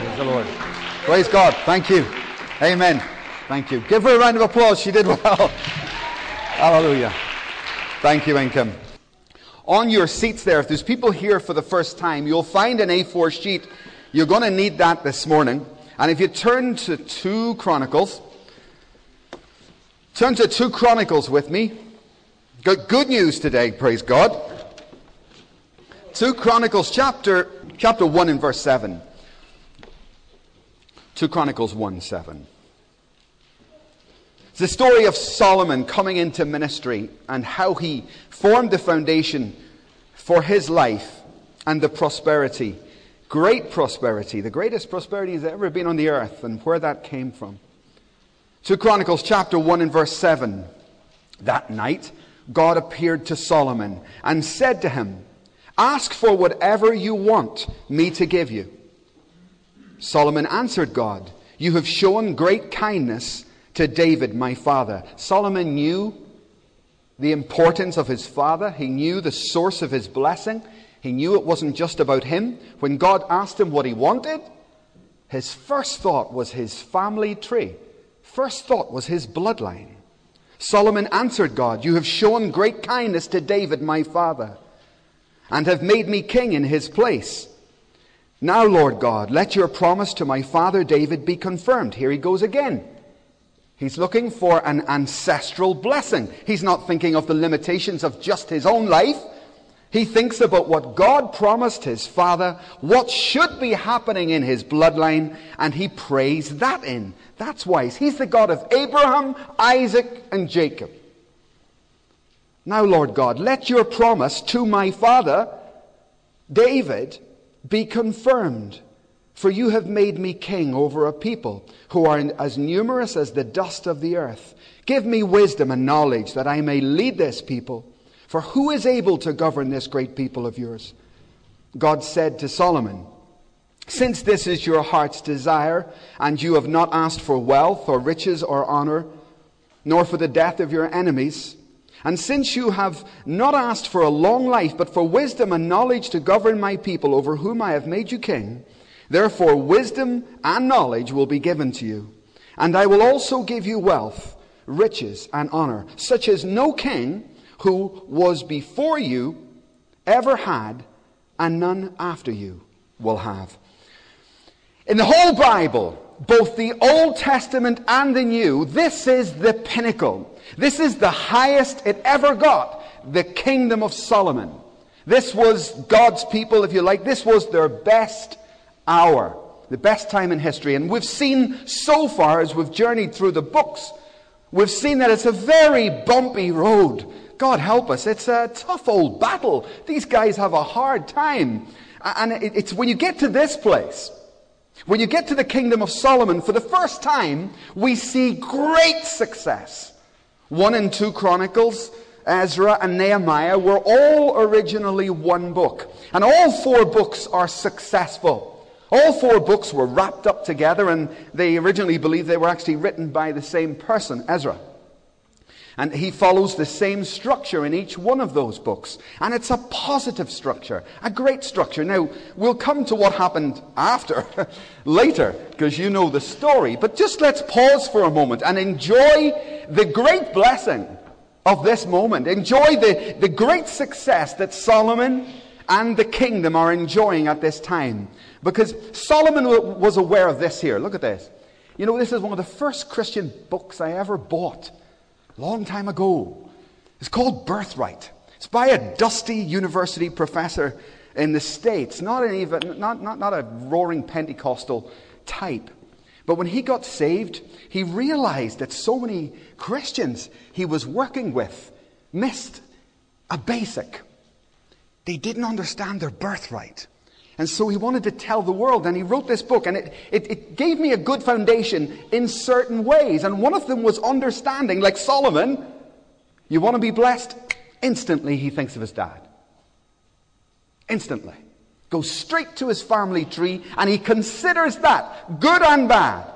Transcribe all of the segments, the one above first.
Praise the Lord. Praise God. Thank you. Amen. Thank you. Give her a round of applause. She did well. Hallelujah. Thank you, Income. On your seats there, if there's people here for the first time, you'll find an A4 sheet. You're going to need that this morning. And if you turn to 2 Chronicles, turn to 2 Chronicles with me. Got good news today, praise God. 2 Chronicles chapter, chapter 1 and verse 7. 2 Chronicles 1 7. It's the story of Solomon coming into ministry and how he formed the foundation for his life and the prosperity. Great prosperity, the greatest prosperity has ever been on the earth, and where that came from. 2 Chronicles chapter 1 and verse 7. That night, God appeared to Solomon and said to him, Ask for whatever you want me to give you. Solomon answered God, You have shown great kindness to David, my father. Solomon knew the importance of his father, he knew the source of his blessing. He knew it wasn't just about him. When God asked him what he wanted, his first thought was his family tree. First thought was his bloodline. Solomon answered God, You have shown great kindness to David, my father, and have made me king in his place. Now, Lord God, let your promise to my father David be confirmed. Here he goes again. He's looking for an ancestral blessing. He's not thinking of the limitations of just his own life. He thinks about what God promised his father, what should be happening in his bloodline, and he prays that in. That's wise. He's the God of Abraham, Isaac, and Jacob. Now, Lord God, let your promise to my father, David, be confirmed. For you have made me king over a people who are as numerous as the dust of the earth. Give me wisdom and knowledge that I may lead this people. For who is able to govern this great people of yours? God said to Solomon, Since this is your heart's desire, and you have not asked for wealth or riches or honor, nor for the death of your enemies, and since you have not asked for a long life, but for wisdom and knowledge to govern my people over whom I have made you king, therefore wisdom and knowledge will be given to you. And I will also give you wealth, riches, and honor, such as no king who was before you ever had, and none after you will have. In the whole Bible, both the Old Testament and the New, this is the pinnacle. This is the highest it ever got, the kingdom of Solomon. This was God's people, if you like. This was their best hour, the best time in history. And we've seen so far, as we've journeyed through the books, we've seen that it's a very bumpy road. God help us. It's a tough old battle. These guys have a hard time. And it's when you get to this place, when you get to the kingdom of Solomon, for the first time, we see great success. 1 and 2 Chronicles, Ezra, and Nehemiah were all originally one book. And all four books are successful. All four books were wrapped up together, and they originally believed they were actually written by the same person, Ezra. And he follows the same structure in each one of those books. And it's a positive structure, a great structure. Now, we'll come to what happened after, later, because you know the story. But just let's pause for a moment and enjoy the great blessing of this moment. Enjoy the, the great success that Solomon and the kingdom are enjoying at this time. Because Solomon was aware of this here. Look at this. You know, this is one of the first Christian books I ever bought long time ago. It's called Birthright. It's by a dusty university professor in the States, not, an even, not, not, not a roaring Pentecostal type. But when he got saved, he realized that so many Christians he was working with missed a basic. They didn't understand their birthright. And so he wanted to tell the world, and he wrote this book, and it, it, it, gave me a good foundation in certain ways. And one of them was understanding, like Solomon, you want to be blessed? Instantly, he thinks of his dad. Instantly. Goes straight to his family tree, and he considers that, good and bad.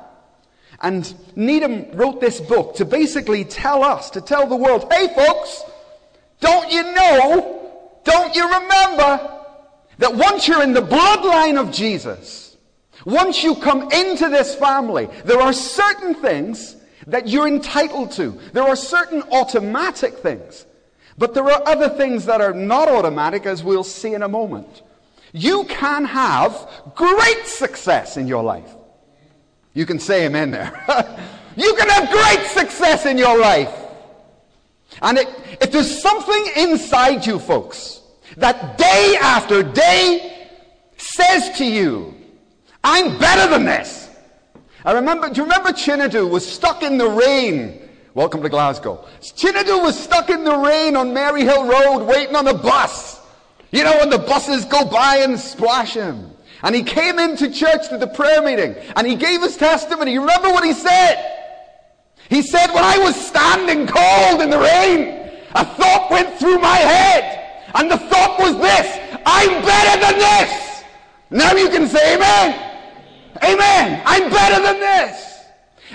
And Needham wrote this book to basically tell us, to tell the world, hey folks, don't you know, don't you remember that once you're in the bloodline of Jesus, Once you come into this family, there are certain things that you're entitled to. There are certain automatic things. But there are other things that are not automatic, as we'll see in a moment. You can have great success in your life. You can say amen there. you can have great success in your life. And it, if there's something inside you, folks, that day after day says to you, I'm better than this. I remember, do you remember Chinadu was stuck in the rain? Welcome to Glasgow. Chinadu was stuck in the rain on Maryhill Road waiting on a bus. You know, when the buses go by and splash him. And he came into church to the prayer meeting and he gave his testimony. You remember what he said? He said, when I was standing cold in the rain, a thought went through my head. And the thought was this, I'm better than this. Now you can say amen. Amen. I'm better than this.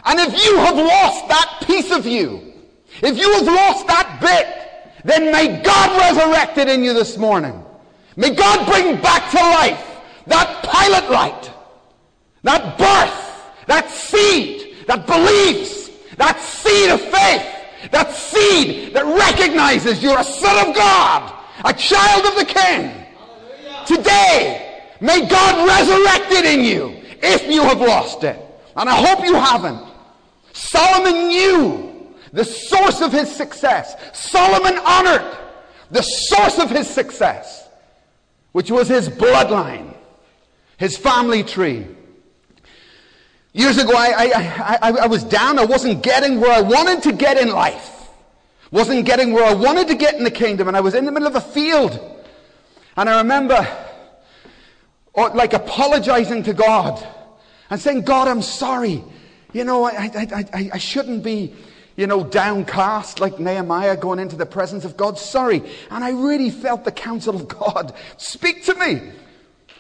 And if you have lost that piece of you, if you have lost that bit, then may God resurrect it in you this morning. May God bring back to life that pilot light, that birth, that seed that believes, that seed of faith, that seed that recognizes you're a son of God, a child of the King. Today, may God resurrect it in you if you have lost it. And I hope you haven't. Solomon knew the source of his success. Solomon honored the source of his success, which was his bloodline, his family tree. Years ago, I, I, I, I, was down. I wasn't getting where I wanted to get in life. Wasn't getting where I wanted to get in the kingdom. And I was in the middle of a field. And I remember or like apologizing to God and saying, God, I'm sorry. You know, I, I, I, I shouldn't be, you know, downcast like Nehemiah going into the presence of God. Sorry. And I really felt the counsel of God speak to me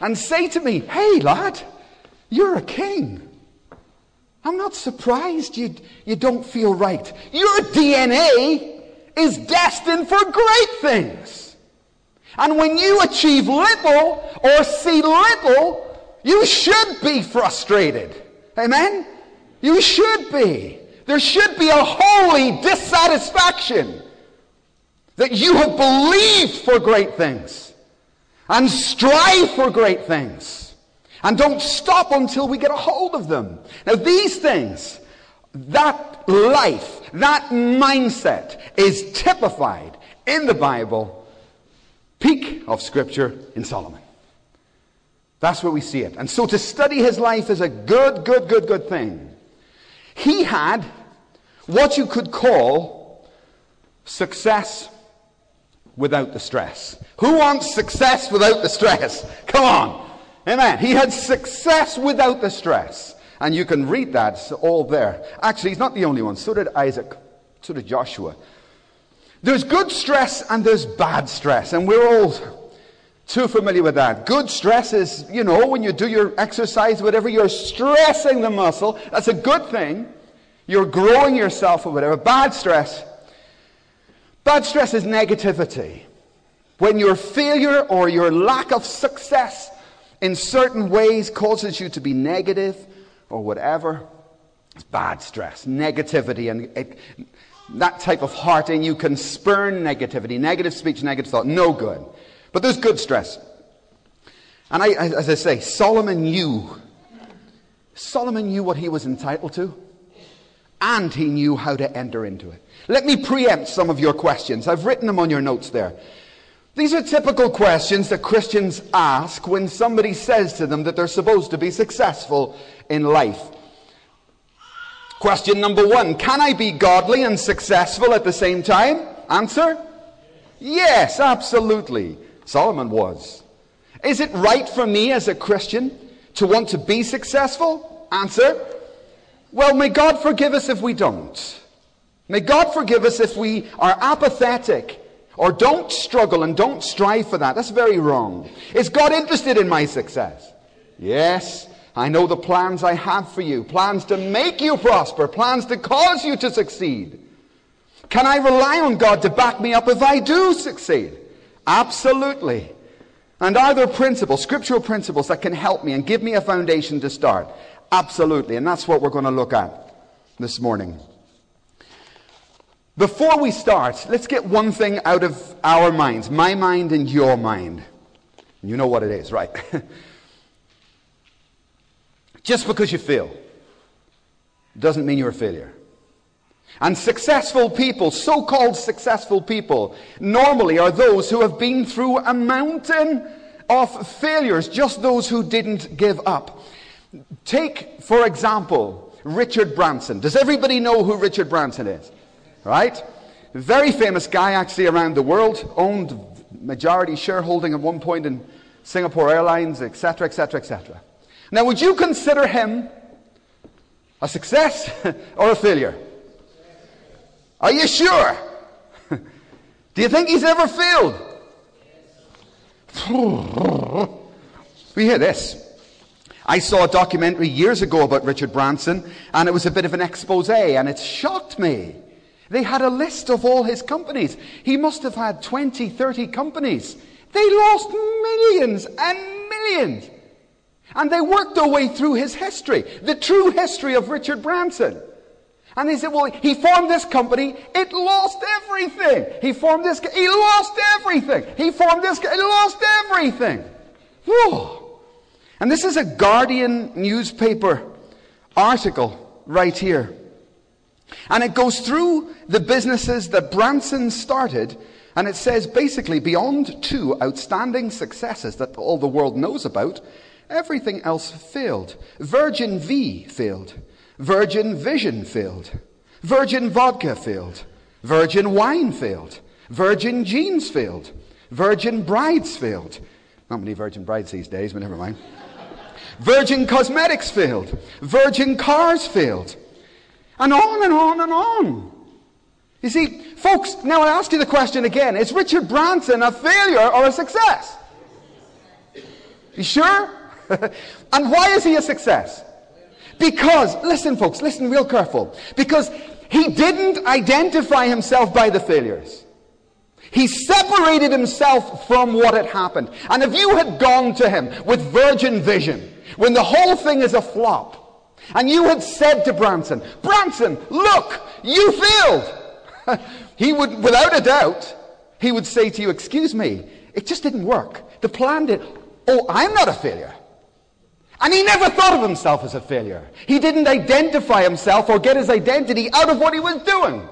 and say to me, hey, lad, you're a king. I'm not surprised you, you don't feel right. Your DNA is destined for great things. And when you achieve little or see little, you should be frustrated. Amen? You should be. There should be a holy dissatisfaction that you have believed for great things and strive for great things and don't stop until we get a hold of them. Now, these things, that life, that mindset is typified in the Bible peak of Scripture in Solomon. That's where we see it. And so to study his life is a good, good, good, good thing. He had what you could call success without the stress. Who wants success without the stress? Come on. Amen. He had success without the stress. And you can read that. It's all there. Actually, he's not the only one. So did Isaac. So did Joshua. There's good stress and there's bad stress, and we're all too familiar with that. Good stress is, you know, when you do your exercise, whatever, you're stressing the muscle. That's a good thing. You're growing yourself or whatever. Bad stress. Bad stress is negativity. When your failure or your lack of success in certain ways causes you to be negative or whatever, it's bad stress, negativity, and it, that type of heart in you can spurn negativity, negative speech, negative thought. No good. But there's good stress. And I, as I say, Solomon knew. Solomon knew what he was entitled to. And he knew how to enter into it. Let me preempt some of your questions. I've written them on your notes there. These are typical questions that Christians ask when somebody says to them that they're supposed to be successful in life. Question number one Can I be godly and successful at the same time? Answer Yes, absolutely. Solomon was. Is it right for me as a Christian to want to be successful? Answer Well, may God forgive us if we don't. May God forgive us if we are apathetic or don't struggle and don't strive for that. That's very wrong. Is God interested in my success? Yes. I know the plans I have for you plans to make you prosper, plans to cause you to succeed. Can I rely on God to back me up if I do succeed? Absolutely. And are there principles, scriptural principles, that can help me and give me a foundation to start? Absolutely. And that's what we're going to look at this morning. Before we start, let's get one thing out of our minds my mind and your mind. You know what it is, right? Just because you fail doesn't mean you're a failure. And successful people, so called successful people, normally are those who have been through a mountain of failures, just those who didn't give up. Take, for example, Richard Branson. Does everybody know who Richard Branson is? Right? Very famous guy, actually, around the world. Owned majority shareholding at one point in Singapore Airlines, etc., etc., etc. Now, would you consider him a success or a failure? Are you sure? Do you think he's ever failed? we hear this. I saw a documentary years ago about Richard Branson, and it was a bit of an expose, and it shocked me. They had a list of all his companies. He must have had 20, 30 companies. They lost millions and millions. And they worked their way through his history, the true history of Richard Branson. And they said, well, he formed this company, it lost everything. He formed this, he lost everything. He formed this, it lost everything. Whoa. And this is a Guardian newspaper article right here. And it goes through the businesses that Branson started, and it says basically beyond two outstanding successes that all the world knows about, everything else failed. Virgin Vie failed. Virgin Vision failed. Virgin Vodka failed. Virgin Wine failed. Virgin Jeans failed. Virgin Brides failed. Not many Virgin Brides these days, but never mind. Virgin Cosmetics failed. Virgin Cars failed. And on and on and on. You see, folks, now I ask you the question again. Is Richard Branson a failure or a success? You sure? and why is he a success? Because, listen folks, listen real careful. Because he didn't identify himself by the failures. He separated himself from what had happened. And if you had gone to him with virgin vision, when the whole thing is a flop, and you had said to Branson, Branson, look, you failed. he would, without a doubt, he would say to you, excuse me, it just didn't work. The plan did. Oh, I'm not a failure. And he never thought of himself as a failure. He didn't identify himself or get his identity out of what he was doing.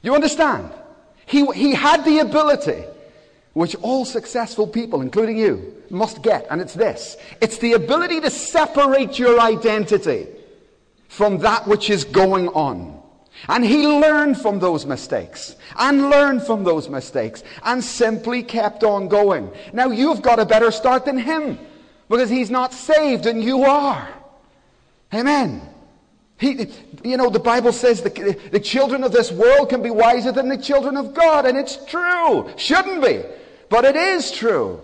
You understand? He, he had the ability, which all successful people, including you, must get, and it's this it's the ability to separate your identity from that which is going on. And he learned from those mistakes and learned from those mistakes and simply kept on going. Now you've got a better start than him because he's not saved and you are. Amen. He, you know, the Bible says the, the children of this world can be wiser than the children of God, and it's true. Shouldn't be, but it is true.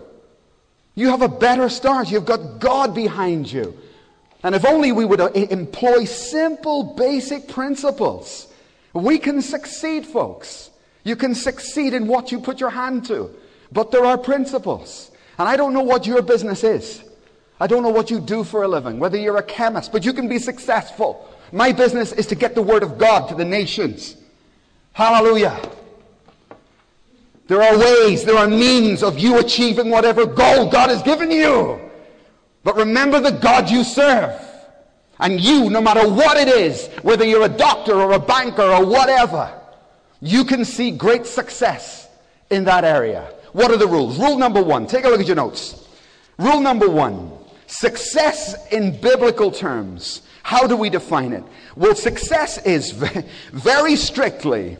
You have a better start. You've got God behind you. And if only we would uh, employ simple, basic principles, we can succeed, folks. You can succeed in what you put your hand to. But there are principles. And I don't know what your business is. I don't know what you do for a living, whether you're a chemist, but you can be successful. My business is to get the word of God to the nations. Hallelujah. There are ways, there are means of you achieving whatever goal God has given you. But remember the God you serve. And you, no matter what it is, whether you're a doctor or a banker or whatever, you can see great success in that area. What are the rules? Rule number one. Take a look at your notes. Rule number one. Success in biblical terms. How do we define it? Well, success is very strictly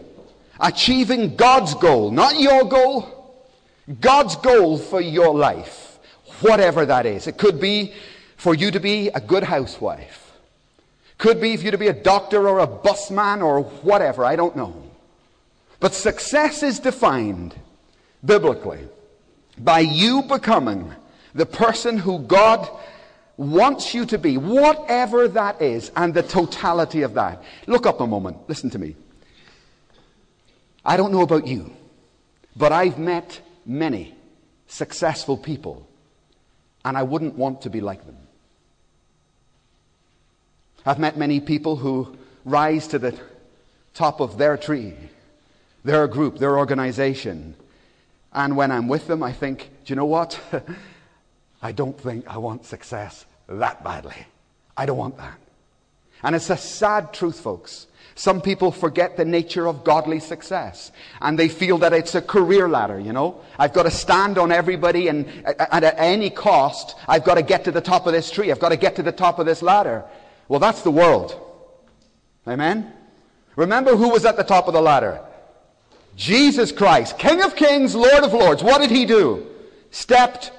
achieving God's goal, not your goal, God's goal for your life, whatever that is. It could be for you to be a good housewife, could be for you to be a doctor or a busman or whatever, I don't know. But success is defined biblically by you becoming the person who God wants you to be, whatever that is, and the totality of that. Look up a moment. Listen to me. I don't know about you, but I've met many successful people, and I wouldn't want to be like them. I've met many people who rise to the top of their tree, their group, their organization. And when I'm with them, I think, do you know what? I don't think I want success that badly. I don't want that. And it's a sad truth, folks. Some people forget the nature of godly success and they feel that it's a career ladder, you know. I've got to stand on everybody and, and at any cost, I've got to get to the top of this tree. I've got to get to the top of this ladder. Well, that's the world. Amen? Remember who was at the top of the ladder? Jesus Christ, King of Kings, Lord of Lords. What did he do? Stepped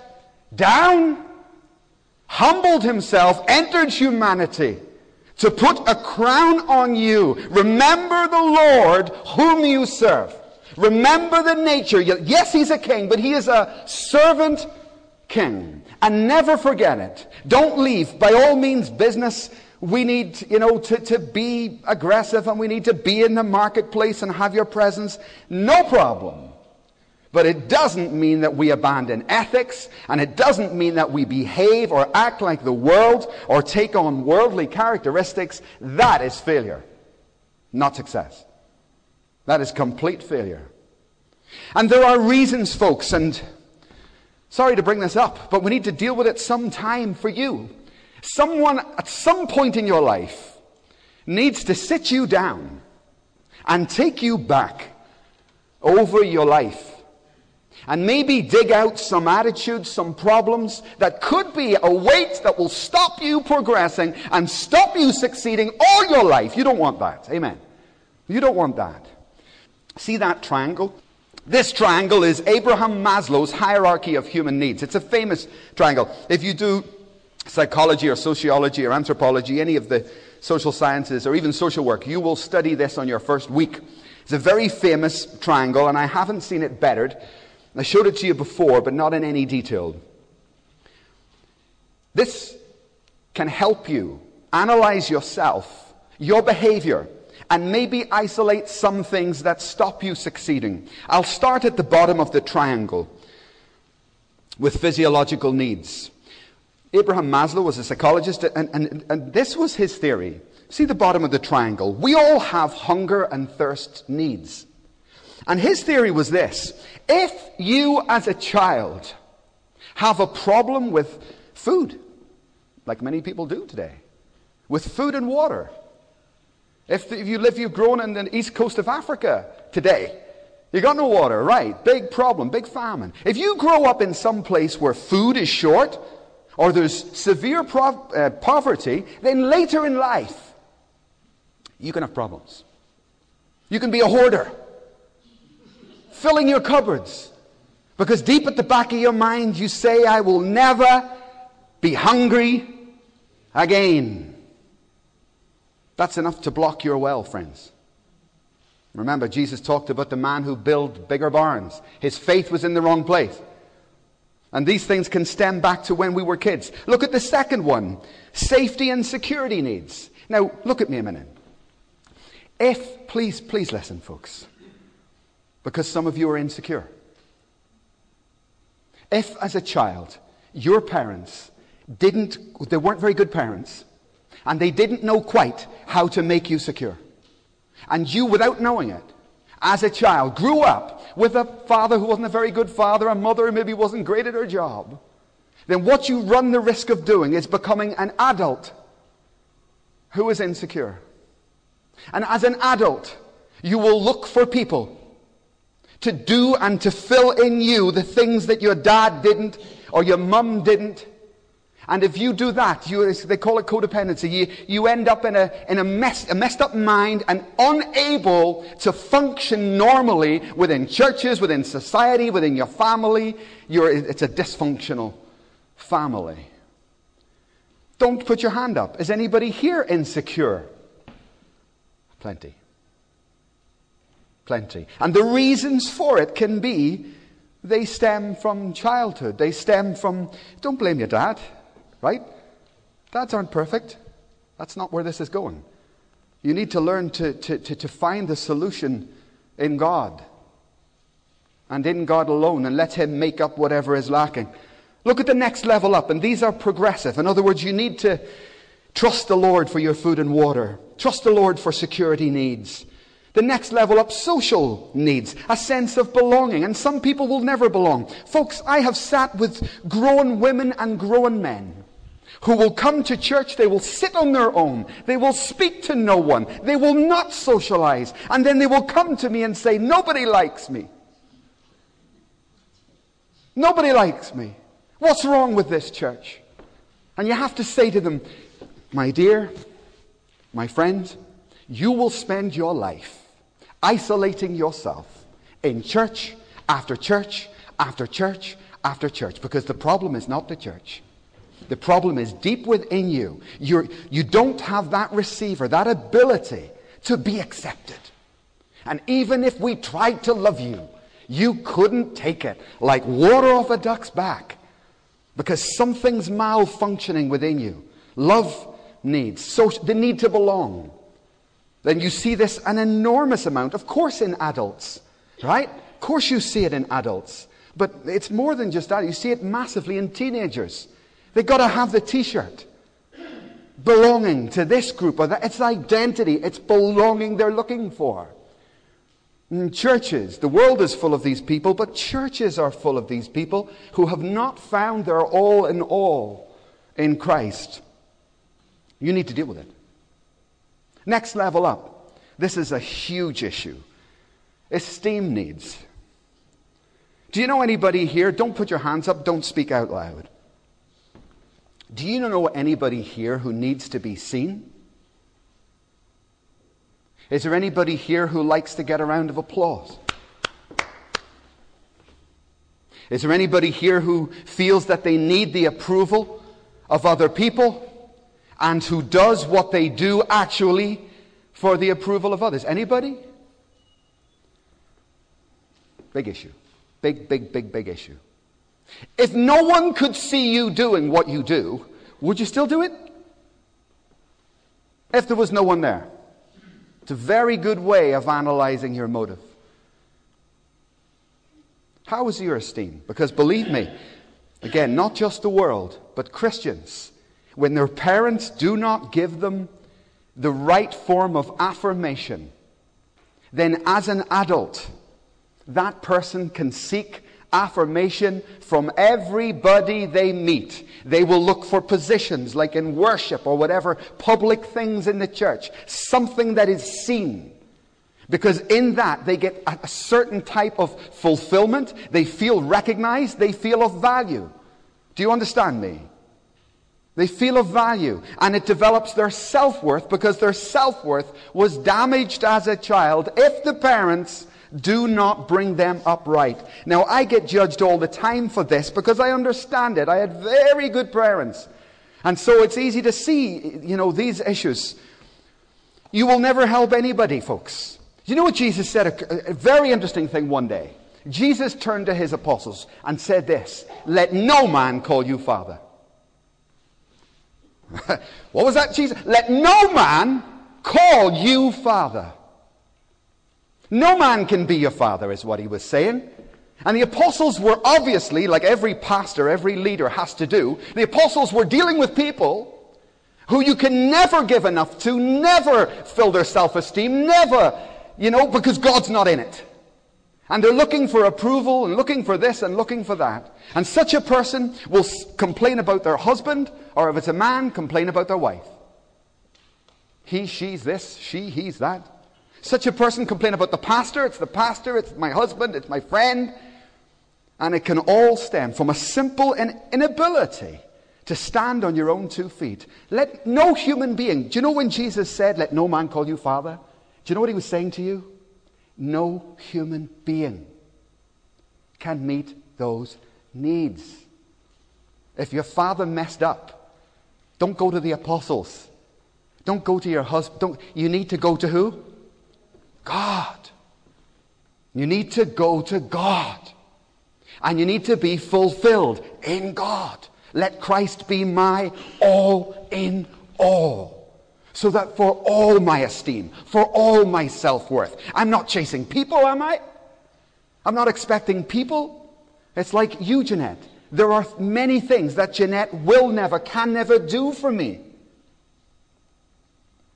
down, humbled himself, entered humanity to put a crown on you. Remember the Lord whom you serve. Remember the nature. Yes, he's a king, but he is a servant king. And never forget it. Don't leave. By all means, business we need, you know, to, to be aggressive and we need to be in the marketplace and have your presence. No problem. But it doesn't mean that we abandon ethics, and it doesn't mean that we behave or act like the world or take on worldly characteristics. That is failure, not success. That is complete failure. And there are reasons, folks, and sorry to bring this up, but we need to deal with it sometime for you. Someone at some point in your life needs to sit you down and take you back over your life and maybe dig out some attitudes, some problems that could be a weight that will stop you progressing and stop you succeeding all your life. You don't want that. Amen. You don't want that. See that triangle? This triangle is Abraham Maslow's hierarchy of human needs. It's a famous triangle. If you do psychology or sociology or anthropology, any of the social sciences or even social work, you will study this on your first week. It's a very famous triangle, and I haven't seen it bettered. I showed it to you before, but not in any detail. This can help you analyze yourself, your behavior, and maybe isolate some things that stop you succeeding. I'll start at the bottom of the triangle with physiological needs. Abraham Maslow was a psychologist, and, and, and this was his theory. See the bottom of the triangle. We all have hunger and thirst needs. And his theory was this if you, as a child, have a problem with food, like many people do today, with food and water, if, if you live, you've grown in the east coast of Africa today, you got no water, right? Big problem, big famine. If you grow up in some place where food is short, or there's severe uh, poverty, then later in life, you can have problems. You can be a hoarder, filling your cupboards. Because deep at the back of your mind, you say, I will never be hungry again. That's enough to block your well, friends. Remember, Jesus talked about the man who built bigger barns. His faith was in the wrong place. And these things can stem back to when we were kids. Look at the second one safety and security needs. Now, look at me a minute. If, please, please listen, folks, because some of you are insecure. If, as a child, your parents didn't, they weren't very good parents, and they didn't know quite how to make you secure, and you, without knowing it, as a child, grew up with a father who wasn't a very good father, a mother who maybe wasn't great at her job, then what you run the risk of doing is becoming an adult who is insecure. And as an adult, you will look for people to do and to fill in you the things that your dad didn't or your mum didn't and if you do that, you, they call it codependency, you, you end up in, a, in a, mess, a messed up mind and unable to function normally within churches, within society, within your family. You're, it's a dysfunctional family. Don't put your hand up. Is anybody here insecure? Plenty. Plenty. And the reasons for it can be they stem from childhood. They stem from, don't blame your dad. Right? Dads aren't perfect. That's not where this is going. You need to learn to, to, to, to find the solution in God. and in God alone and let Him make up whatever is lacking. Look at the next level up, and these are progressive. In other words, you need to trust the Lord for your food and water, trust the Lord for security needs. The next level up, social needs, a sense of belonging. And some people will never belong. Folks, I have sat with grown women and grown men who will come to church, they will sit on their own, they will speak to no one, they will not socialize, and then they will come to me and say, Nobody likes me. Nobody likes me. What's wrong with this church? And you have to say to them, My dear, my friend, you will spend your life isolating yourself in church after church after church after church because the problem is not the church. The problem is deep within you. You're, you don't have that receiver, that ability to be accepted. And even if we tried to love you, you couldn't take it like water off a duck's back because something's malfunctioning within you. Love needs, so the need to belong. Then you see this an enormous amount, of course, in adults, right? Of course, you see it in adults. But it's more than just that. You see it massively in teenagers. They've got to have the t shirt. Belonging to this group or that. It's identity, it's belonging they're looking for. In churches, the world is full of these people, but churches are full of these people who have not found their all in all in Christ. You need to deal with it. Next level up. This is a huge issue. Esteem needs. Do you know anybody here? Don't put your hands up, don't speak out loud. Do you know anybody here who needs to be seen? Is there anybody here who likes to get a round of applause? Is there anybody here who feels that they need the approval of other people and who does what they do actually for the approval of others? Anybody? Big issue. Big, big, big, big issue. If no one could see you doing what you do, would you still do it? If there was no one there. It's a very good way of analyzing your motive. How is your esteem? Because believe me, again, not just the world, but Christians, when their parents do not give them the right form of affirmation, then as an adult, that person can seek affirmation from everybody they meet. They will look for positions like in worship or whatever public things in the church, something that is seen. Because in that they get a certain type of fulfillment, they feel recognized, they feel of value. Do you understand me? They feel of value and it develops their self-worth because their self-worth was damaged as a child if the parents do not bring them up right. Now, I get judged all the time for this because I understand it. I had very good parents. And so it's easy to see, you know, these issues. You will never help anybody, folks. You know what Jesus said? A, a very interesting thing one day. Jesus turned to his apostles and said this Let no man call you father. what was that, Jesus? Let no man call you father. No man can be your father, is what he was saying. And the apostles were obviously, like every pastor, every leader has to do, the apostles were dealing with people who you can never give enough to, never fill their self esteem, never, you know, because God's not in it. And they're looking for approval and looking for this and looking for that. And such a person will complain about their husband, or if it's a man, complain about their wife. He, she's this, she, he's that. Such a person complain about the pastor, it's the pastor, it's my husband, it's my friend. And it can all stem from a simple inability to stand on your own two feet. Let no human being, do you know when Jesus said, Let no man call you father? Do you know what he was saying to you? No human being can meet those needs. If your father messed up, don't go to the apostles. Don't go to your husband. Don't, you need to go to who? God. You need to go to God. And you need to be fulfilled in God. Let Christ be my all in all. So that for all my esteem, for all my self worth, I'm not chasing people, am I? I'm not expecting people. It's like you, Jeanette. There are many things that Jeanette will never, can never do for me.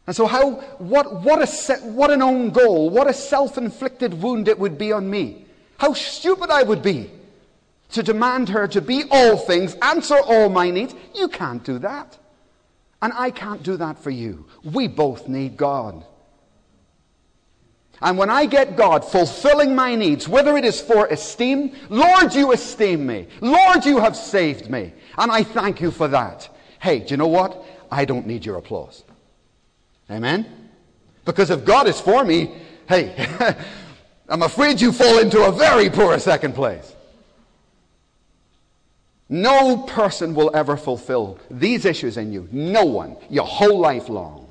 And so, how, what, what, a, what an own goal, what a self inflicted wound it would be on me. How stupid I would be to demand her to be all things, answer all my needs. You can't do that. And I can't do that for you. We both need God. And when I get God fulfilling my needs, whether it is for esteem, Lord, you esteem me. Lord, you have saved me. And I thank you for that. Hey, do you know what? I don't need your applause. Amen? Because if God is for me, hey, I'm afraid you fall into a very poor second place. No person will ever fulfill these issues in you. No one. Your whole life long.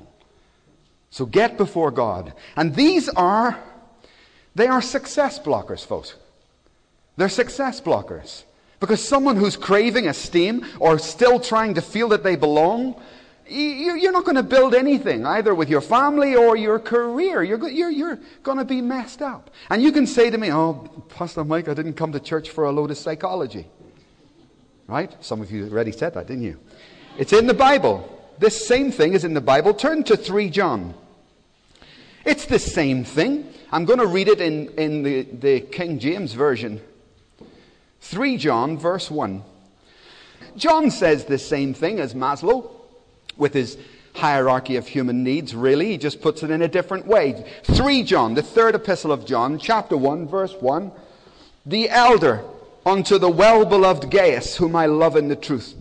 So get before God. And these are, they are success blockers, folks. They're success blockers. Because someone who's craving esteem or still trying to feel that they belong, you're not going to build anything, either with your family or your career. You're, going to be messed up. And you can say to me, Oh, Pastor Mike, I didn't come to church for a load of psychology. Right? Some of you already said that, didn't you? It's in the Bible. This same thing is in the Bible. Turn to 3 John. It's the same thing. I'm going to read it in, in the, the King James Version. 3 John, verse 1. John says the same thing as Maslow with his hierarchy of human needs, really. He just puts it in a different way. 3 John, the third epistle of John, chapter 1, verse 1. The elder unto the well beloved Gaius, whom I love in the truth.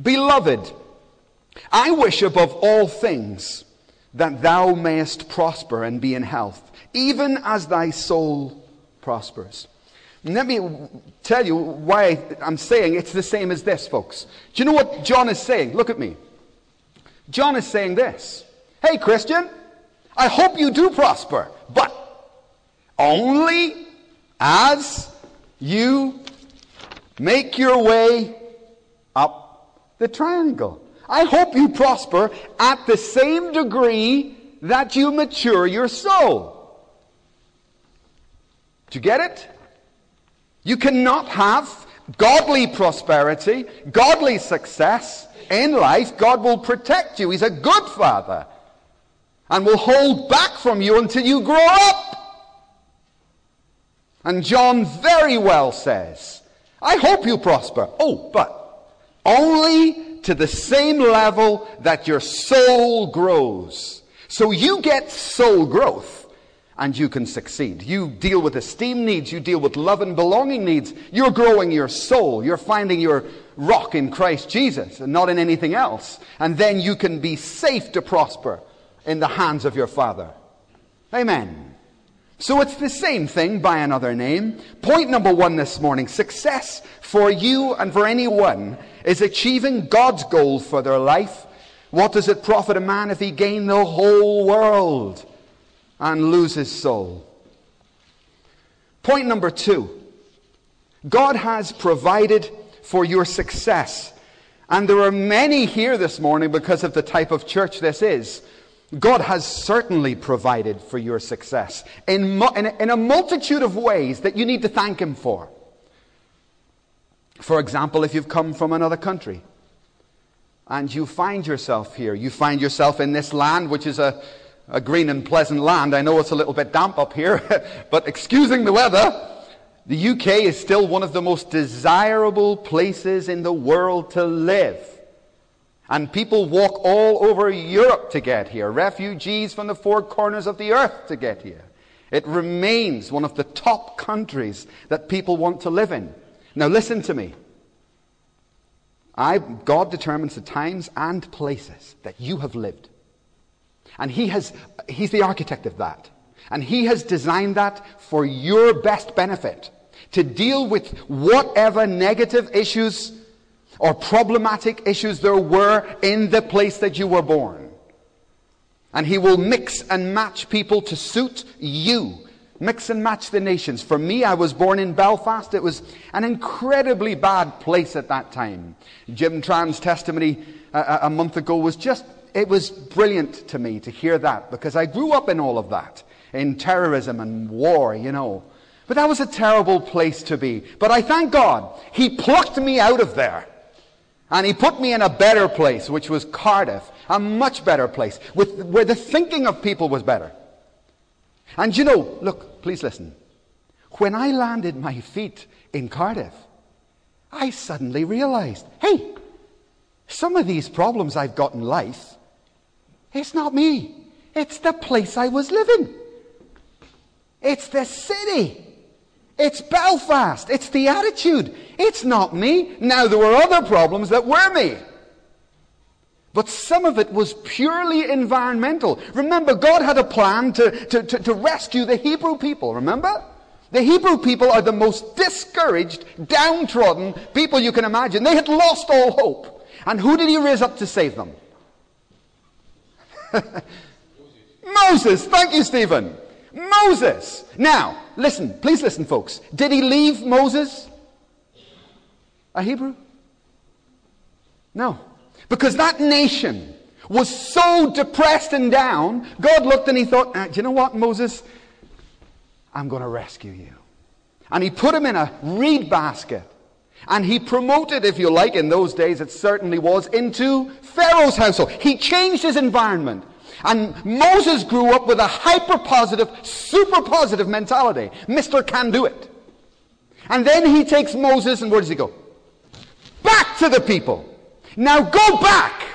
Beloved, I wish above all things that thou mayest prosper and be in health, even as thy soul prospers. Let me tell you why I'm saying it's the same as this, folks. Do you know what John is saying? Look at me. John is saying this Hey, Christian, I hope you do prosper, but only as you Make your way up the triangle. I hope you prosper at the same degree that you mature your soul. Do you get it? You cannot have godly prosperity, godly success in life. God will protect you. He's a good father and will hold back from you until you grow up. And John very well says, I hope you prosper. Oh, but only to the same level that your soul grows. So you get soul growth and you can succeed. You deal with esteem needs, you deal with love and belonging needs. You're growing your soul. You're finding your rock in Christ Jesus and not in anything else. And then you can be safe to prosper in the hands of your Father. Amen. So it's the same thing by another name. Point number one this morning success for you and for anyone is achieving God's goal for their life. What does it profit a man if he gain the whole world and lose his soul? Point number two God has provided for your success. And there are many here this morning because of the type of church this is God has certainly provided for your success in, in, in, a multitude of ways that you need to thank Him for. For example, if you've come from another country and you find yourself here, you find yourself in this land, which is a, a green and pleasant land. I know it's a little bit damp up here, but excusing the weather, the UK is still one of the most desirable places in the world to live. And people walk all over Europe to get here, refugees from the four corners of the earth to get here. It remains one of the top countries that people want to live in. Now, listen to me. I, God determines the times and places that you have lived. And he has, He's the architect of that. And He has designed that for your best benefit to deal with whatever negative issues or problematic issues there were in the place that you were born. And he will mix and match people to suit you. Mix and match the nations. For me, I was born in Belfast. It was an incredibly bad place at that time. Jim Tran's testimony a, a month ago was just, it was brilliant to me to hear that because I grew up in all of that, in terrorism and war, you know. But that was a terrible place to be. But I thank God, He plucked me out of there. And He put me in a better place, which was Cardiff. A much better place, with, where the thinking of people was better. And you know, look, please listen. When I landed my feet in Cardiff, I suddenly realized, hey, some of these problems I've got in life, it's not me. It's the place I was living. It's the city. It's Belfast. It's the attitude. It's not me. Now, there were other problems that were me. But some of it was purely environmental. Remember, God had a plan to, to, to, to, rescue the Hebrew people, remember? The Hebrew people are the most discouraged, downtrodden people you can imagine. They had lost all hope. And who did he raise up to save them? Moses. Thank you, Stephen. Moses. Now, listen, please listen, folks. Did he leave Moses a Hebrew? No. Because that nation was so depressed and down, God looked and he thought, ah, do you know what, Moses? I'm going to rescue you. And he put him in a reed basket. And he promoted, if you like, in those days it certainly was, into Pharaoh's household. He changed his environment. And Moses grew up with a hyper positive, super positive mentality. Mr. Can Do It. And then he takes Moses, and where does he go? Back to the people. Now go back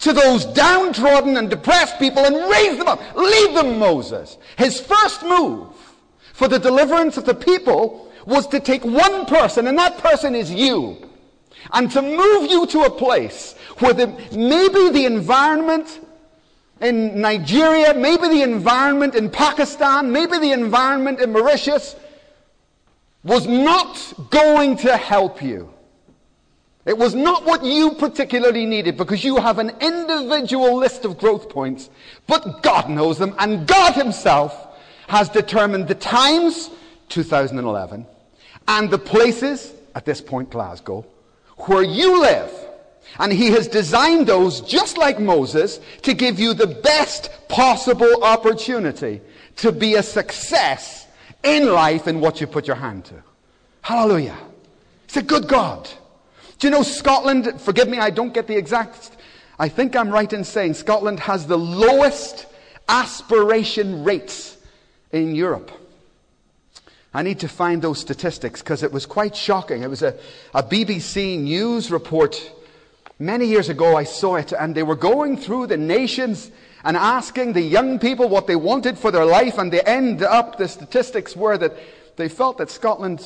to those downtrodden and depressed people and raise them up. Lead them, Moses. His first move for the deliverance of the people was to take one person, and that person is you, and to move you to a place where the, maybe the environment in Nigeria, maybe the environment in Pakistan, maybe the environment in Mauritius was not going to help you. It was not what you particularly needed because you have an individual list of growth points, but God knows them and God Himself has determined the times, 2011, and the places, at this point Glasgow, where you live. And He has designed those, just like Moses, to give you the best possible opportunity to be a success in life in what you put your hand to. Hallelujah. It's a good God. Do you know Scotland, forgive me, I don't get the exact, I think I'm right in saying Scotland has the lowest aspiration rates in Europe. I need to find those statistics because it was quite shocking. It was a, a BBC News report many years ago. I saw it, and they were going through the nations and asking the young people what they wanted for their life, and they end up, the statistics were that they felt that Scotland,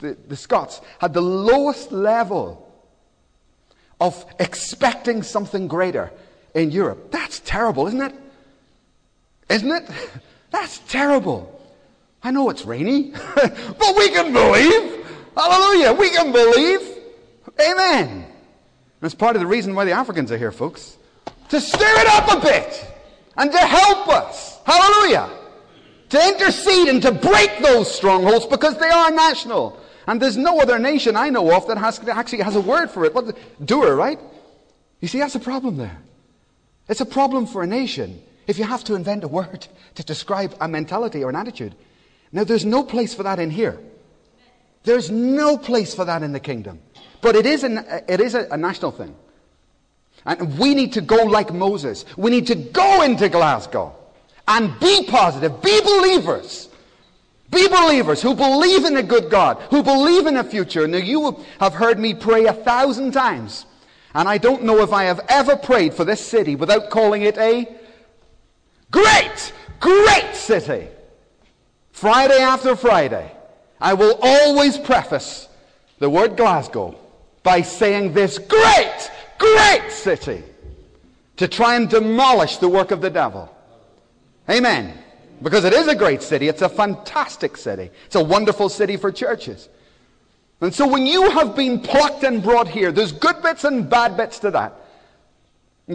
the, Scots, had the lowest level of expecting something greater in Europe. That's terrible, isn't it? Isn't it? That's terrible. I know it's rainy, but we can believe. Hallelujah. We can believe. Amen. That's part of the reason why the Africans are here, folks. To stir it up a bit and to help us. Hallelujah. To intercede and to break those strongholds because they are national. And there's no other nation I know of that has, actually has a word for it. What, doer, right? You see, that's a problem there. It's a problem for a nation if you have to invent a word to describe a mentality or an attitude. Now, there's no place for that in here. There's no place for that in the kingdom. But it is, it is a, a national thing. And we need to go like Moses. We need to go into Glasgow and be positive, be believers. Be believers who believe in a good God, who believe in a future. Now, you have heard me pray a thousand times, and I don't know if I have ever prayed for this city without calling it a great, great city. Friday after Friday, I will always preface the word Glasgow by saying this great, great city to try and demolish the work of the devil. Amen. Because it is a great city. It's a fantastic city. It's a wonderful city for churches. And so when you have been plucked and brought here, there's good bits and bad bits to that.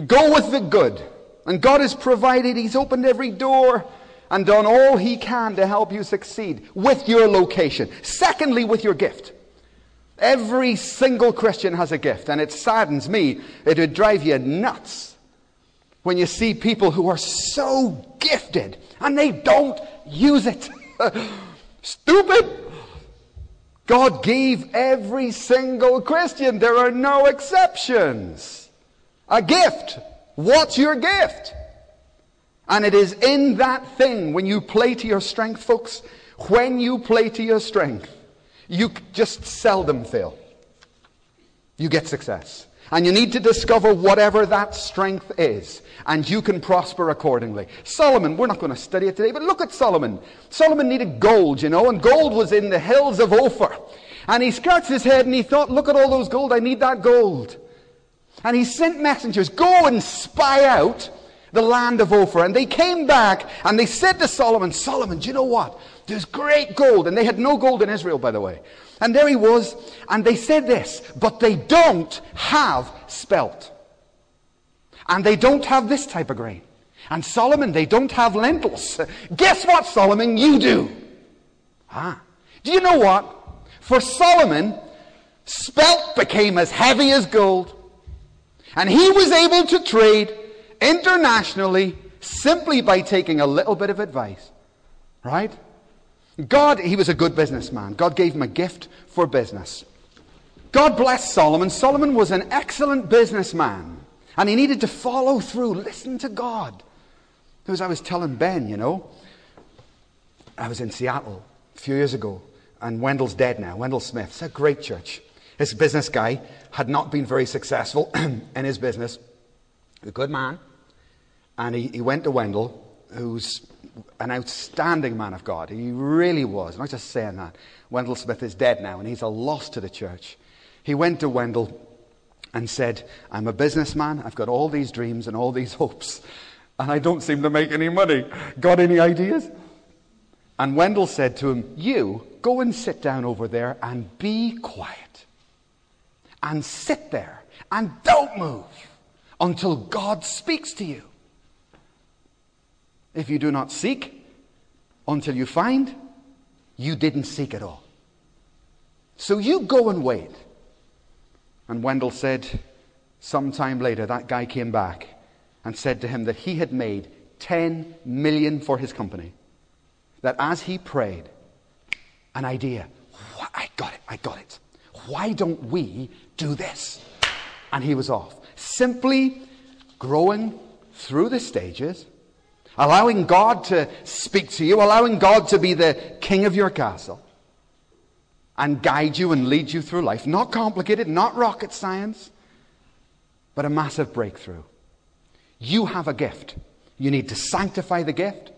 Go with the good. And God has provided, He's opened every door and done all He can to help you succeed with your location. Secondly, with your gift. Every single Christian has a gift, and it saddens me. It would drive you nuts when you see people who are so gifted and they don't use it. Stupid! God gave every single Christian, there are no exceptions, a gift. What's your gift? And it is in that thing, when you play to your strength, folks, when you play to your strength, you just seldom fail. You get success. And you need to discover whatever that strength is. And you can prosper accordingly. Solomon, we're not going to study it today, but look at Solomon. Solomon needed gold, you know, and gold was in the hills of Ophir. And he scratched his head and he thought, look at all those gold, I need that gold. And he sent messengers, go and spy out the land of Ophir. And they came back and they said to Solomon, Solomon, do you know what? There's great gold. And they had no gold in Israel, by the way. And there he was. And they said this, but they don't have spelt. And they don't have this type of grain. And Solomon, they don't have lentils. Guess what, Solomon? You do. Ah. Do you know what? For Solomon, spelt became as heavy as gold. And he was able to trade internationally simply by taking a little bit of advice. Right? God, he was a good businessman. God gave him a gift for business. God blessed Solomon. Solomon was an excellent businessman. And he needed to follow through, listen to God. As I was telling Ben, you know, I was in Seattle a few years ago, and Wendell's dead now. Wendell Smith. It's a great church. This business guy had not been very successful in his business. A good man. And he, he went to Wendell, who's an outstanding man of God. He really was. I'm not just saying that. Wendell Smith is dead now, and he's a loss to the church. He went to Wendell and said, I'm a businessman. I've got all these dreams and all these hopes, and I don't seem to make any money. Got any ideas? And Wendell said to him, You go and sit down over there and be quiet. And sit there and don't move until God speaks to you. If you do not seek until you find, you didn't seek at all. So you go and wait. And Wendell said, sometime later, that guy came back and said to him that he had made 10 million for his company. That as he prayed, an idea, I got it, I got it. Why don't we do this? And he was off. Simply growing through the stages Allowing God to speak to you, allowing God to be the king of your castle and guide you and lead you through life. Not complicated, not rocket science, but a massive breakthrough. You have a gift. You need to sanctify the gift,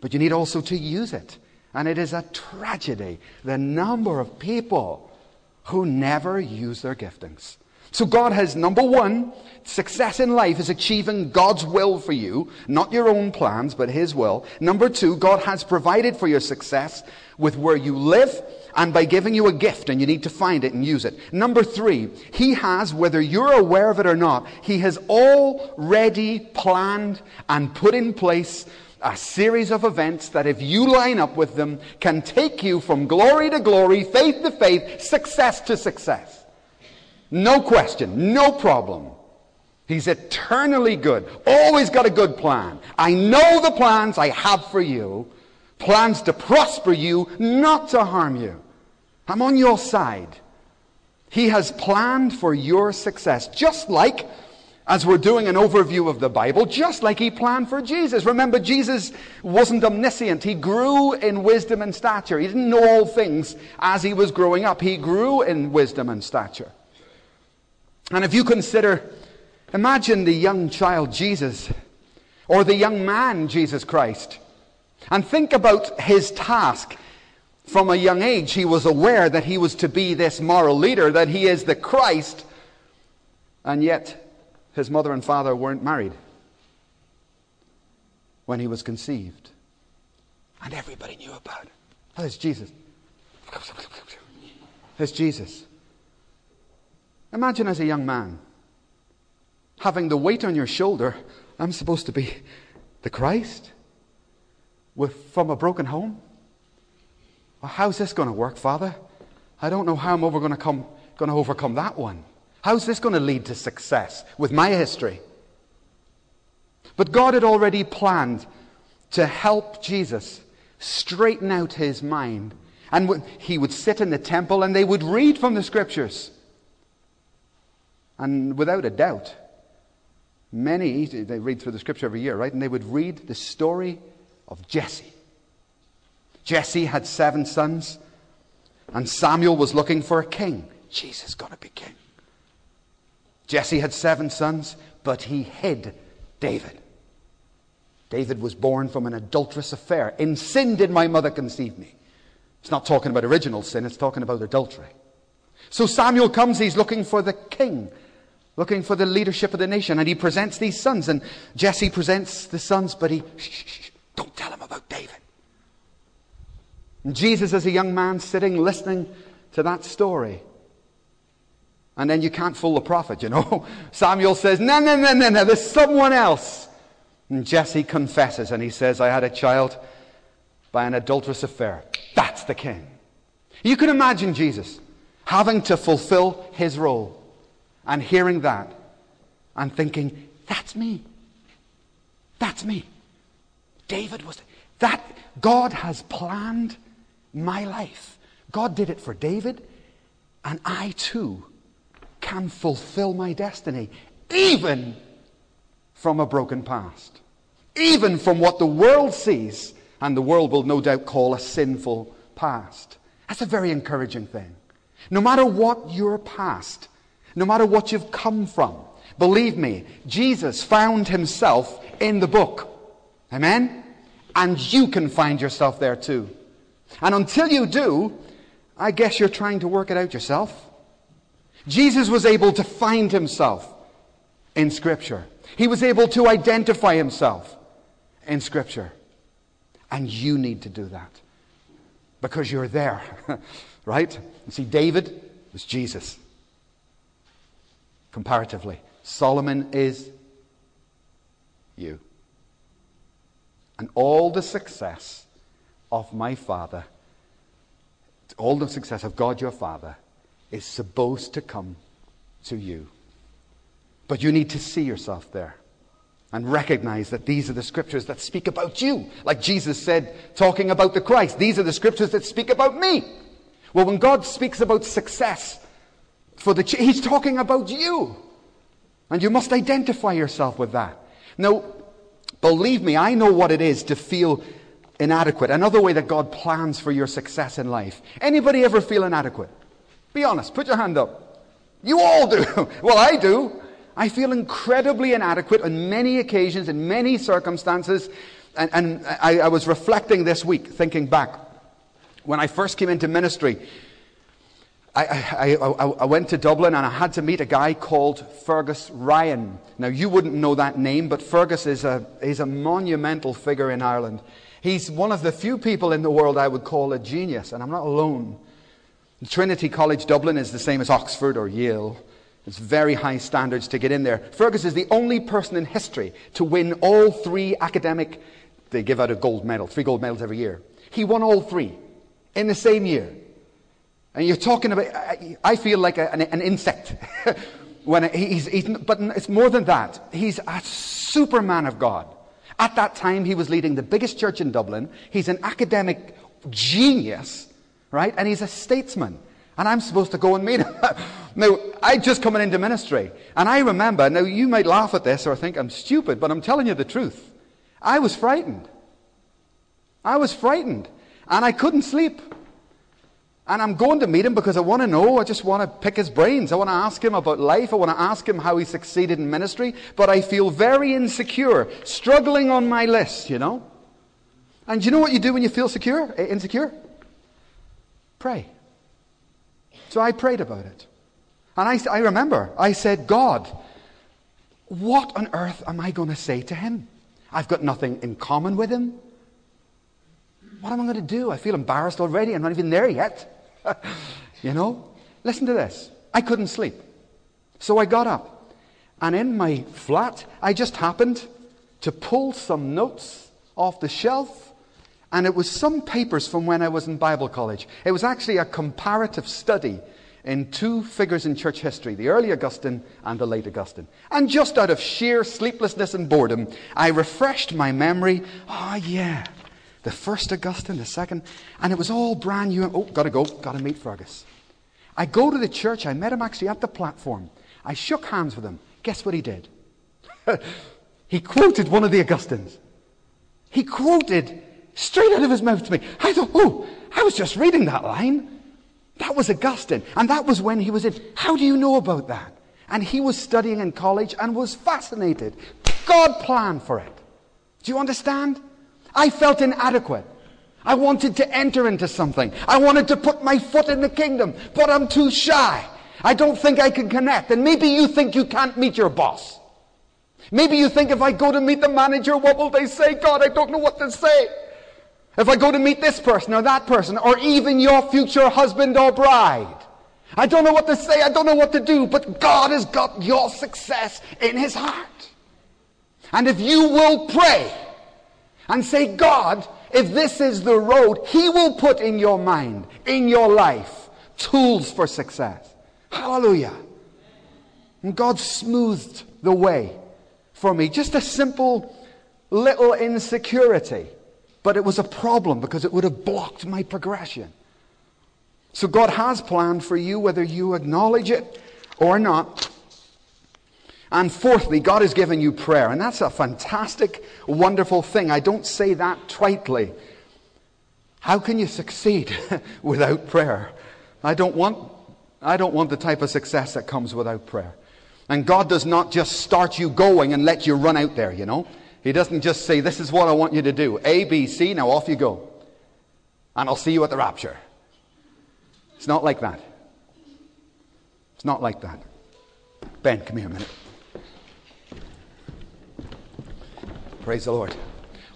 but you need also to use it. And it is a tragedy the number of people who never use their giftings. So God has number one, success in life is achieving God's will for you, not your own plans, but His will. Number two, God has provided for your success with where you live and by giving you a gift and you need to find it and use it. Number three, He has, whether you're aware of it or not, He has already planned and put in place a series of events that if you line up with them can take you from glory to glory, faith to faith, success to success. No question, no problem. He's eternally good. Always got a good plan. I know the plans I have for you. Plans to prosper you, not to harm you. I'm on your side. He has planned for your success, just like as we're doing an overview of the Bible, just like he planned for Jesus. Remember, Jesus wasn't omniscient. He grew in wisdom and stature. He didn't know all things as he was growing up. He grew in wisdom and stature. And if you consider, imagine the young child Jesus or the young man Jesus Christ, and think about his task. From a young age, he was aware that he was to be this moral leader, that he is the Christ, and yet his mother and father weren't married when he was conceived. And everybody knew about it. There's Jesus. There's Jesus. Imagine as a young man having the weight on your shoulder. I'm supposed to be the Christ with, from a broken home. Well, how's this going to work, Father? I don't know how I'm over going to, come, going to overcome that one. How's this going to lead to success with my history? But God had already planned to help Jesus straighten out his mind. And he would sit in the temple and they would read from the scriptures. And without a doubt, many, they read through the scripture every year, right? And they would read the story of Jesse. Jesse had seven sons, and Samuel was looking for a king. Jesus got to be king. Jesse had seven sons, but he hid David. David was born from an adulterous affair. In sin did my mother conceive me. It's not talking about original sin, it's talking about adultery. So Samuel comes, he's looking for the king, looking for the leadership of the nation, and he presents these sons. And Jesse presents the sons, but he, shh, shh, shh, don't tell him about David. And Jesus, is a young man, sitting, listening to that story. And then you can't fool the prophet, you know. Samuel says, No, no, no, no, no, there's someone else. And Jesse confesses and he says, I had a child by an adulterous affair. That's the king. You can imagine Jesus having to fulfill his role and hearing that and thinking, That's me. That's me. David was. That God has planned my life. God did it for David, and I too can fulfill my destiny, even from a broken past, even from what the world sees, and the world will no doubt call a sinful past. That's a very encouraging thing. No matter what your past, no matter what you've come from, believe me, Jesus found himself in the book. Amen? And you can find yourself there too. And until you do, I guess you're trying to work it out yourself. Jesus was able to find himself in Scripture. He was able to identify himself in Scripture. And you need to do that because you're there, right? You see, David was Jesus, comparatively. Solomon is you. And all the success of my Father, all the success of God your Father, is supposed to come to you. But you need to see yourself there and recognize that these are the scriptures that speak about you. Like Jesus said, talking about the Christ, these are the scriptures that speak about me. Well, when God speaks about success for the, He's talking about you. And you must identify yourself with that. Now, believe me, I know what it is to feel inadequate. Another way that God plans for your success in life. Anybody ever feel inadequate? Be honest. Put your hand up. You all do. well, I do. I feel incredibly inadequate on many occasions, in many circumstances. And, and I, I was reflecting this week, thinking back. When I first came into ministry, I, I, I, went to Dublin and I had to meet a guy called Fergus Ryan. Now, you wouldn't know that name, but Fergus is a, is a monumental figure in Ireland. He's one of the few people in the world I would call a genius, and I'm not alone. Trinity College Dublin is the same as Oxford or Yale. It's very high standards to get in there. Fergus is the only person in history to win all three academic, they give out a gold medal, three gold medals every year. He won all three in the same year. And you're talking about, I feel like a, an, insect. when he's, he's, but it's more than that. He's a superman of God. At that time, he was leading the biggest church in Dublin. He's an academic genius, right? And he's a statesman. And I'm supposed to go and meet him. now, I just coming into ministry. And I remember, now you might laugh at this or think I'm stupid, but I'm telling you the truth. I was frightened. I was frightened. And I couldn't sleep. And I'm going to meet him because I want to know. I just want to pick his brains. I want to ask him about life. I want to ask him how he succeeded in ministry. But I feel very insecure, struggling on my list, you know. And you know what you do when you feel secure, eh, insecure? Pray. So I prayed about it. And I, I remember, I said, God, what on earth am I going to say to him? I've got nothing in common with him. What am I going to do? I feel embarrassed already. I'm not even there yet. you know? Listen to this. I couldn't sleep. So I got up. And in my flat, I just happened to pull some notes off the shelf. And it was some papers from when I was in Bible college. It was actually a comparative study in two figures in church history, the early Augustine and the late Augustine. And just out of sheer sleeplessness and boredom, I refreshed my memory. Ah, oh, yeah. The first Augustine, the second, and it was all brand new. Oh, gotta go, gotta meet Fergus. I go to the church, I met him actually at the platform. I shook hands with him. Guess what he did? he quoted one of the Augustines. He quoted straight out of his mouth to me. I thought, oh, I was just reading that line. That was Augustine. And that was when he was in. How do you know about that? And he was studying in college and was fascinated. God planned for it. Do you understand? I felt inadequate. I wanted to enter into something. I wanted to put my foot in the kingdom, but I'm too shy. I don't think I can connect. And maybe you think you can't meet your boss. Maybe you think if I go to meet the manager, what will they say? God, I don't know what to say. If I go to meet this person or that person, or even your future husband or bride, I don't know what to say, I don't know what to do, but God has got your success in His heart. And if you will pray and say, God, if this is the road, He will put in your mind, in your life, tools for success. Hallelujah. And God smoothed the way for me. Just a simple little insecurity. But it was a problem because it would have blocked my progression. So God has planned for you, whether you acknowledge it or not. And fourthly, God has given you prayer. And that's a fantastic, wonderful thing. I don't say that tritely. How can you succeed without prayer? I don't want, I don't want the type of success that comes without prayer. And God does not just start you going and let you run out there, you know. He doesn't just say, This is what I want you to do. A, B, C, now off you go. And I'll see you at the rapture. It's not like that. It's not like that. Ben, come here a minute. Praise the Lord.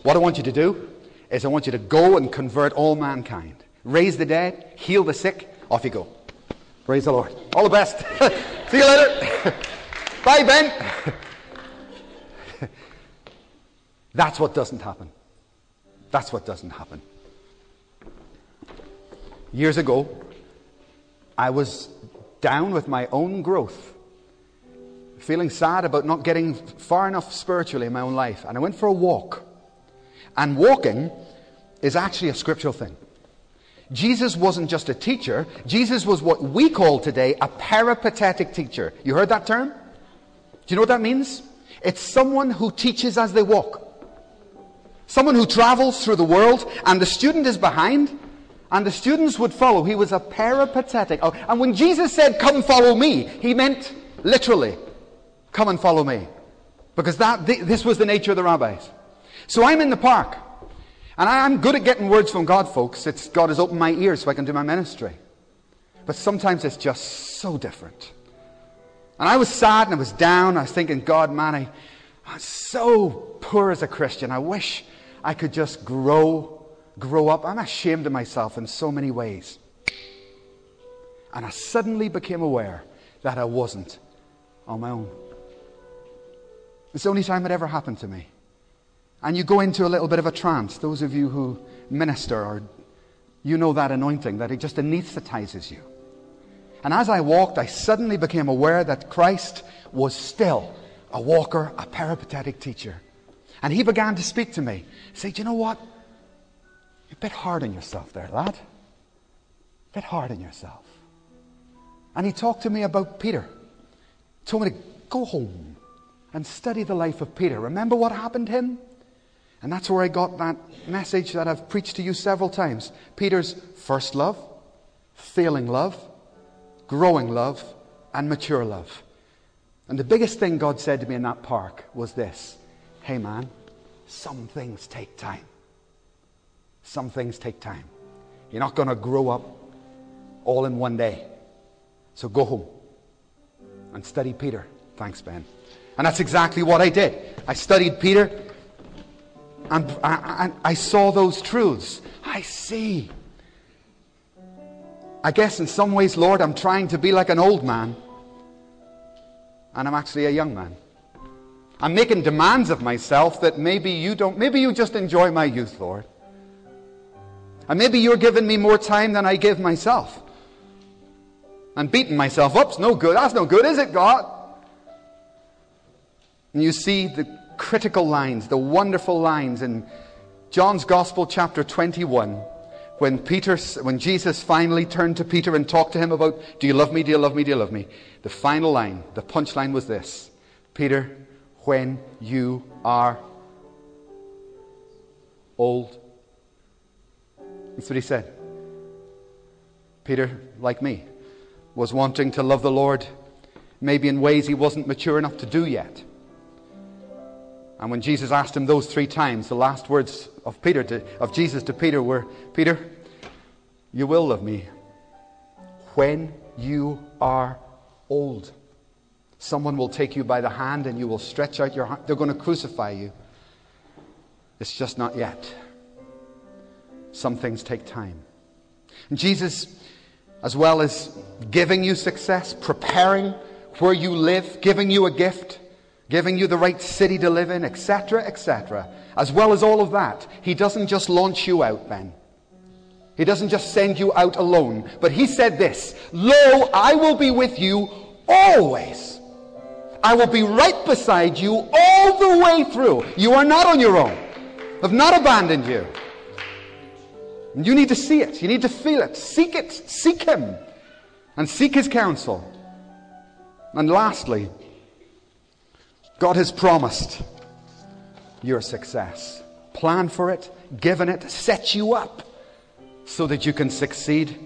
What I want you to do is I want you to go and convert all mankind. Raise the dead, heal the sick, off you go. Praise the Lord. All the best. See you later. Bye, Ben. That's what doesn't happen. That's what doesn't happen. Years ago, I was down with my own growth, feeling sad about not getting far enough spiritually in my own life. And I went for a walk. And walking is actually a scriptural thing. Jesus wasn't just a teacher, Jesus was what we call today a peripatetic teacher. You heard that term? Do you know what that means? It's someone who teaches as they walk. Someone who travels through the world and the student is behind and the students would follow. He was a peripatetic. Oh, and when Jesus said, Come follow me, he meant literally, Come and follow me. Because that, this was the nature of the rabbis. So I'm in the park. And I'm good at getting words from God, folks. It's, God has opened my ears so I can do my ministry. But sometimes it's just so different. And I was sad and I was down. I was thinking, God, man, I, I'm so poor as a Christian. I wish I could just grow, grow up. I'm ashamed of myself in so many ways. And I suddenly became aware that I wasn't on my own. It's the only time it ever happened to me. And you go into a little bit of a trance. Those of you who minister or you know that anointing, that it just anesthetizes you. And as I walked, I suddenly became aware that Christ was still a walker, a peripatetic teacher. And he began to speak to me. Say, do you know what? You're a bit hard on yourself there, lad. A bit hard on yourself. And he talked to me about Peter. He told me to go home and study the life of Peter. Remember what happened to him? And that's where I got that message that I've preached to you several times. Peter's first love, failing love, growing love, and mature love. And the biggest thing God said to me in that park was this Hey, man, some things take time. Some things take time. You're not going to grow up all in one day. So go home and study Peter. Thanks, Ben. And that's exactly what I did. I studied Peter and I, I, I saw those truths. I see. I guess in some ways, Lord, I'm trying to be like an old man, and I'm actually a young man. I'm making demands of myself that maybe you don't, maybe you just enjoy my youth, Lord. And maybe you're giving me more time than I give myself. I'm beating myself up. It's no good. That's no good, is it, God? And you see the critical lines, the wonderful lines in John's Gospel, chapter 21, when, Peter, when Jesus finally turned to Peter and talked to him about, Do you love me? Do you love me? Do you love me? The final line, the punchline was this Peter, when you are old. That's what he said. Peter, like me, was wanting to love the Lord, maybe in ways he wasn't mature enough to do yet. And when Jesus asked him those three times, the last words of Peter to, of Jesus to Peter were, Peter, you will love me when you are old. Someone will take you by the hand and you will stretch out your hand. They're going to crucify you. It's just not yet. Some things take time. And Jesus, as well as giving you success, preparing where you live, giving you a gift, giving you the right city to live in, etc., etc., as well as all of that, He doesn't just launch you out, Ben. He doesn't just send you out alone, but He said this Lo, I will be with you always. I will be right beside you all the way through. You are not on your own. I've not abandoned you. You need to see it. You need to feel it. Seek it. Seek Him. And seek His counsel. And lastly, God has promised your success. Plan for it, given it, set you up so that you can succeed.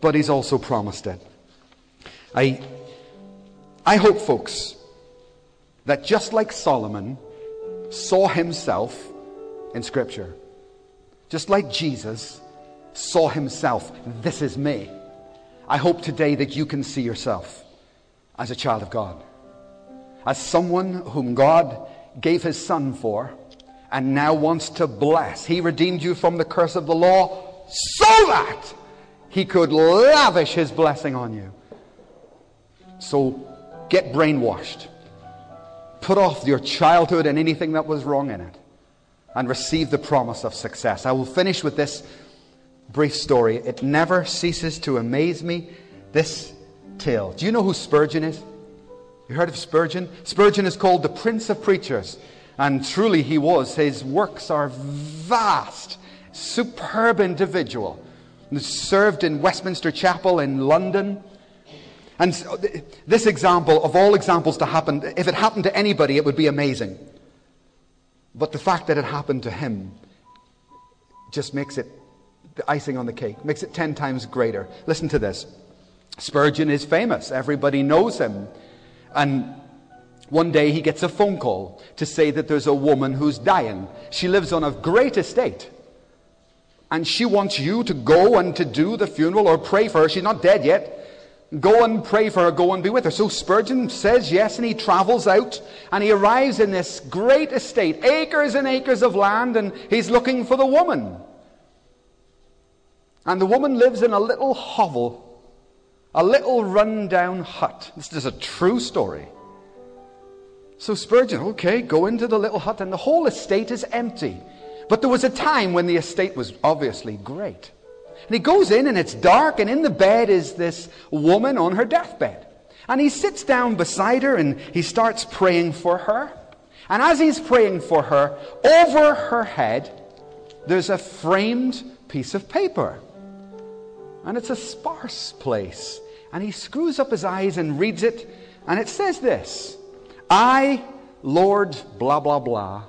But He's also promised it. I, I hope, folks, that just like Solomon saw himself in Scripture, just like Jesus saw himself, this is me. I hope today that you can see yourself as a child of God, as someone whom God gave his son for and now wants to bless. He redeemed you from the curse of the law so that he could lavish his blessing on you. So get brainwashed. Put off your childhood and anything that was wrong in it and receive the promise of success. I will finish with this brief story. It never ceases to amaze me, this tale. Do you know who Spurgeon is? You heard of Spurgeon? Spurgeon is called the Prince of Preachers. And truly he was. His works are vast, superb individual. He served in Westminster Chapel in London. And uh, this example, of all examples to happen, if it happened to anybody, it would be amazing. But the fact that it happened to him just makes it the icing on the cake, makes it 10 times greater. Listen to this Spurgeon is famous, everybody knows him. And one day he gets a phone call to say that there's a woman who's dying. She lives on a great estate. And she wants you to go and to do the funeral or pray for her. She's not dead yet. Go and pray for her, go and be with her. So Spurgeon says yes, and he travels out, and he arrives in this great estate, acres and acres of land, and he's looking for the woman. And the woman lives in a little hovel, a little run-down hut. This is a true story. So Spurgeon, okay, go into the little hut, and the whole estate is empty. But there was a time when the estate was obviously great. And he goes in and it's dark, and in the bed is this woman on her deathbed. And he sits down beside her and he starts praying for her. And as he's praying for her, over her head, there's a framed piece of paper. And it's a sparse place. And he screws up his eyes and reads it. And it says this I, Lord, blah, blah, blah,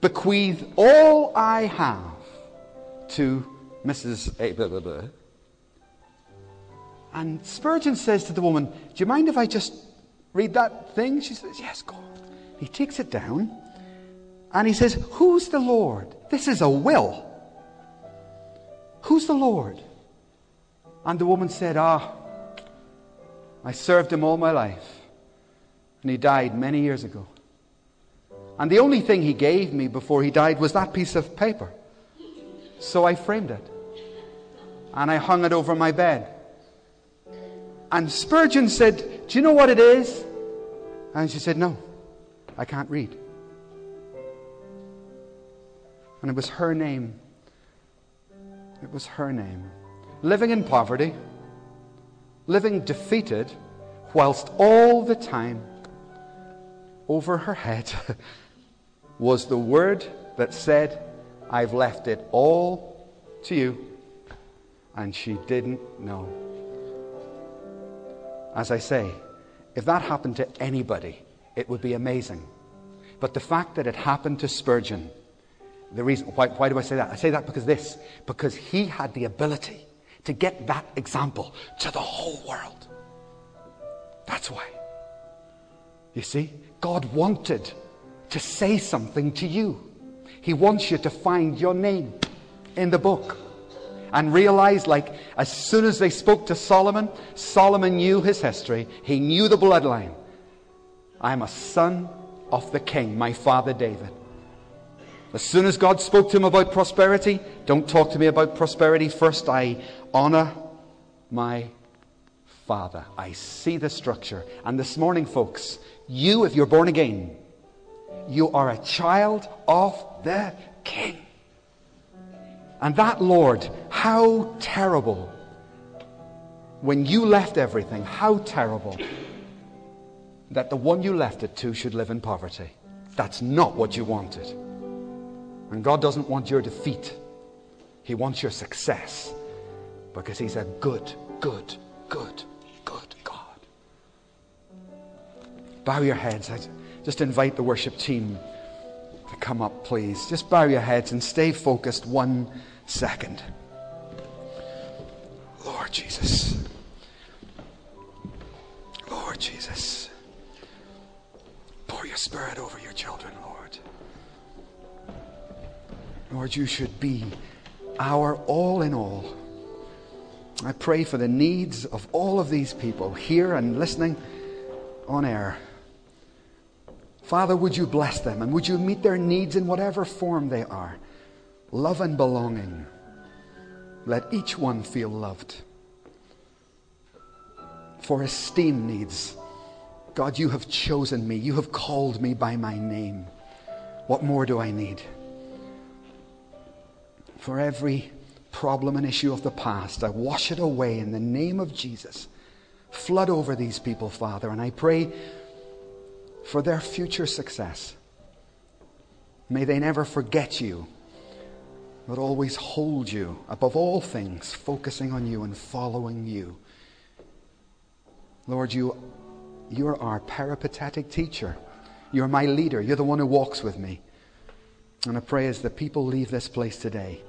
bequeath all I have to Mrs. A. Blah, blah, blah. And Spurgeon says to the woman, Do you mind if I just read that thing? She says, Yes, go. He takes it down and he says, Who's the Lord? This is a will. Who's the Lord? And the woman said, Ah, I served him all my life. And he died many years ago. And the only thing he gave me before he died was that piece of paper. So I framed it and I hung it over my bed. And Spurgeon said, Do you know what it is? And she said, No, I can't read. And it was her name. It was her name. Living in poverty, living defeated, whilst all the time over her head was the word that said, I've left it all to you. And she didn't know. As I say, if that happened to anybody, it would be amazing. But the fact that it happened to Spurgeon, the reason, why, why do I say that? I say that because this, because he had the ability to get that example to the whole world. That's why. You see, God wanted to say something to you. He wants you to find your name in the book and realize, like, as soon as they spoke to Solomon, Solomon knew his history. He knew the bloodline. I'm a son of the king, my father David. As soon as God spoke to him about prosperity, don't talk to me about prosperity. First, I honor my father. I see the structure. And this morning, folks, you, if you're born again, you are a child of the king. And that Lord, how terrible when you left everything, how terrible that the one you left it to should live in poverty. That's not what you wanted. And God doesn't want your defeat, He wants your success because He's a good, good, good, good God. Bow your heads. I just invite the worship team to come up, please. Just bow your heads and stay focused one second. Lord, you should be our all in all. I pray for the needs of all of these people here and listening on air. Father, would you bless them and would you meet their needs in whatever form they are? Love and belonging. Let each one feel loved. For esteem needs. God, you have chosen me. You have called me by my name. What more do I need? For every problem and issue of the past, I wash it away in the name of Jesus. Flood over these people, Father, and I pray for their future success. May they never forget you, but always hold you above all things, focusing on you and following you. Lord, you, you're our peripatetic teacher. You're my leader. You're the one who walks with me. And I pray as the people leave this place today,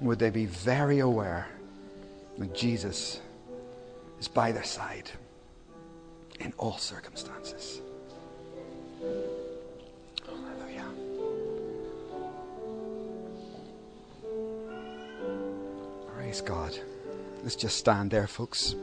would they be very aware that Jesus is by their side in all circumstances. Praise God. Let's just stand there, folks.